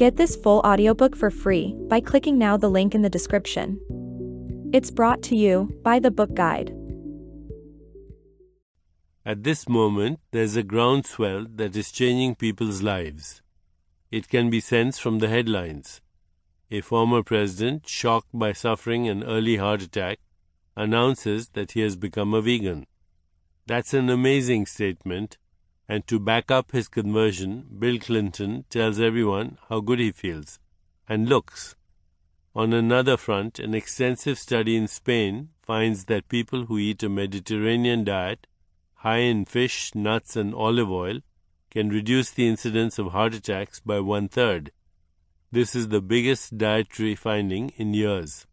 Get this full audiobook for free by clicking now the link in the description. It's brought to you by the Book Guide. At this moment, there's a groundswell that is changing people's lives. It can be sensed from the headlines. A former president, shocked by suffering an early heart attack, announces that he has become a vegan. That's an amazing statement, and to back up his conversion, Bill Clinton tells everyone how good he feels and looks. On another front, an extensive study in Spain finds that people who eat a Mediterranean diet high in fish, nuts, and olive oil can reduce the incidence of heart attacks by one third. This is the biggest dietary finding in years.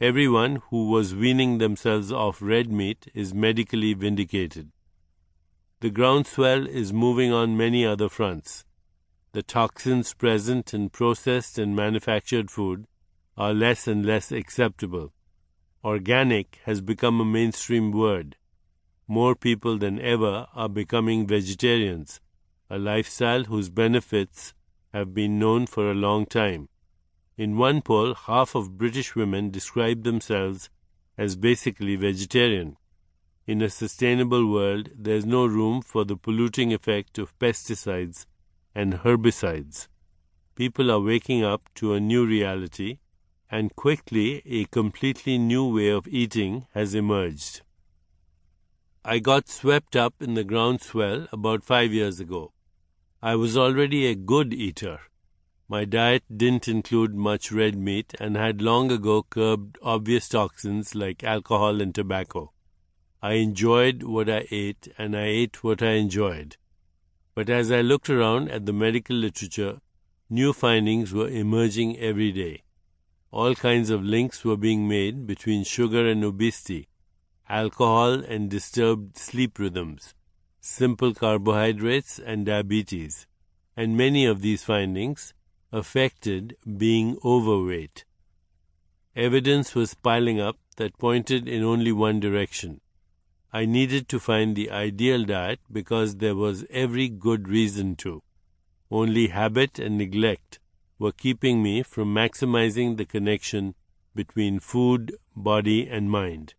Everyone who was weaning themselves off red meat is medically vindicated. The groundswell is moving on many other fronts. The toxins present in processed and manufactured food are less and less acceptable. Organic has become a mainstream word. More people than ever are becoming vegetarians, a lifestyle whose benefits have been known for a long time. In one poll, half of British women describe themselves as basically vegetarian. In a sustainable world, there is no room for the polluting effect of pesticides and herbicides. People are waking up to a new reality, and quickly a completely new way of eating has emerged. I got swept up in the groundswell about five years ago. I was already a good eater. My diet didn't include much red meat and had long ago curbed obvious toxins like alcohol and tobacco. I enjoyed what I ate and I ate what I enjoyed. But as I looked around at the medical literature, new findings were emerging every day. All kinds of links were being made between sugar and obesity, alcohol and disturbed sleep rhythms, simple carbohydrates and diabetes, and many of these findings affected being overweight. Evidence was piling up that pointed in only one direction I needed to find the ideal diet because there was every good reason to. Only habit and neglect were keeping me from maximizing the connection between food, body, and mind.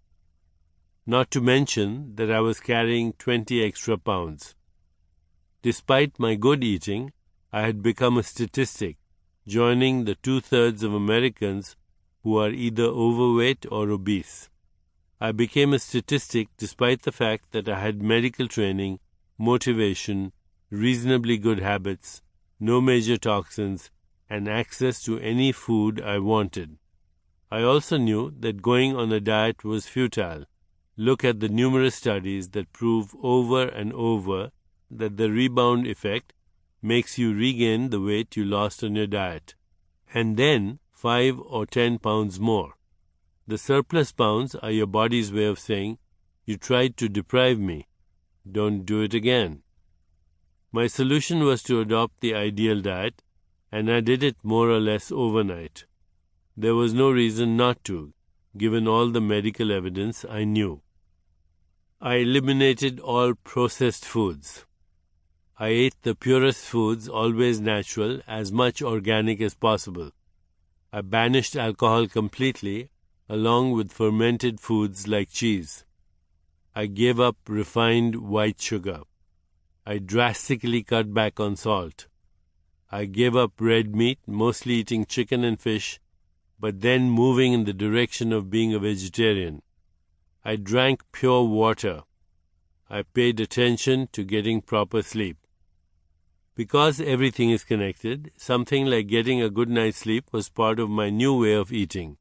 Not to mention that I was carrying 20 extra pounds. Despite my good eating, I had become a statistic, joining the two thirds of Americans who are either overweight or obese. I became a statistic despite the fact that I had medical training, motivation, reasonably good habits, no major toxins, and access to any food I wanted. I also knew that going on a diet was futile. Look at the numerous studies that prove over and over that the rebound effect makes you regain the weight you lost on your diet, and then five or ten pounds more. The surplus pounds are your body's way of saying, You tried to deprive me. Don't do it again. My solution was to adopt the ideal diet, and I did it more or less overnight. There was no reason not to, given all the medical evidence I knew. I eliminated all processed foods. I ate the purest foods, always natural, as much organic as possible. I banished alcohol completely along with fermented foods like cheese. I gave up refined white sugar. I drastically cut back on salt. I gave up red meat, mostly eating chicken and fish, but then moving in the direction of being a vegetarian. I drank pure water. I paid attention to getting proper sleep. Because everything is connected, something like getting a good night's sleep was part of my new way of eating.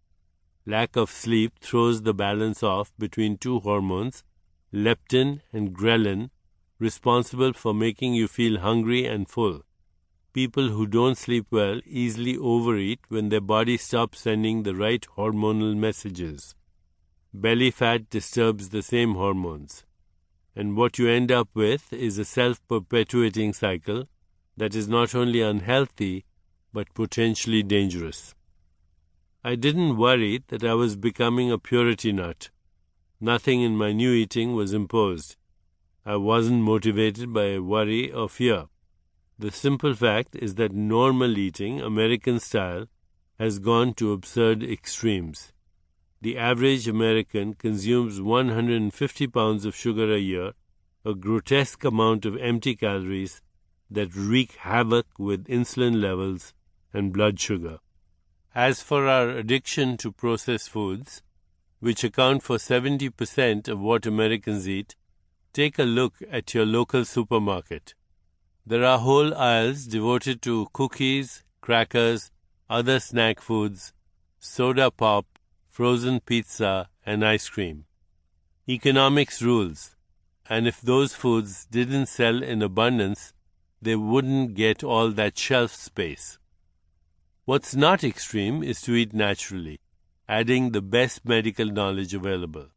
Lack of sleep throws the balance off between two hormones, leptin and ghrelin, responsible for making you feel hungry and full. People who don't sleep well easily overeat when their body stops sending the right hormonal messages. Belly fat disturbs the same hormones. And what you end up with is a self perpetuating cycle that is not only unhealthy but potentially dangerous. I didn't worry that I was becoming a purity nut. Nothing in my new eating was imposed. I wasn't motivated by worry or fear. The simple fact is that normal eating, American style, has gone to absurd extremes. The average American consumes 150 pounds of sugar a year, a grotesque amount of empty calories that wreak havoc with insulin levels and blood sugar. As for our addiction to processed foods, which account for 70% of what Americans eat, take a look at your local supermarket. There are whole aisles devoted to cookies, crackers, other snack foods, soda pop, frozen pizza, and ice cream. Economics rules, and if those foods didn't sell in abundance, they wouldn't get all that shelf space. What's not extreme is to eat naturally, adding the best medical knowledge available.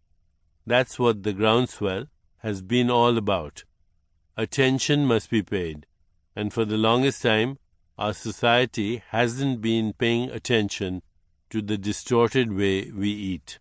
That's what the groundswell has been all about. Attention must be paid, and for the longest time, our society hasn't been paying attention to the distorted way we eat.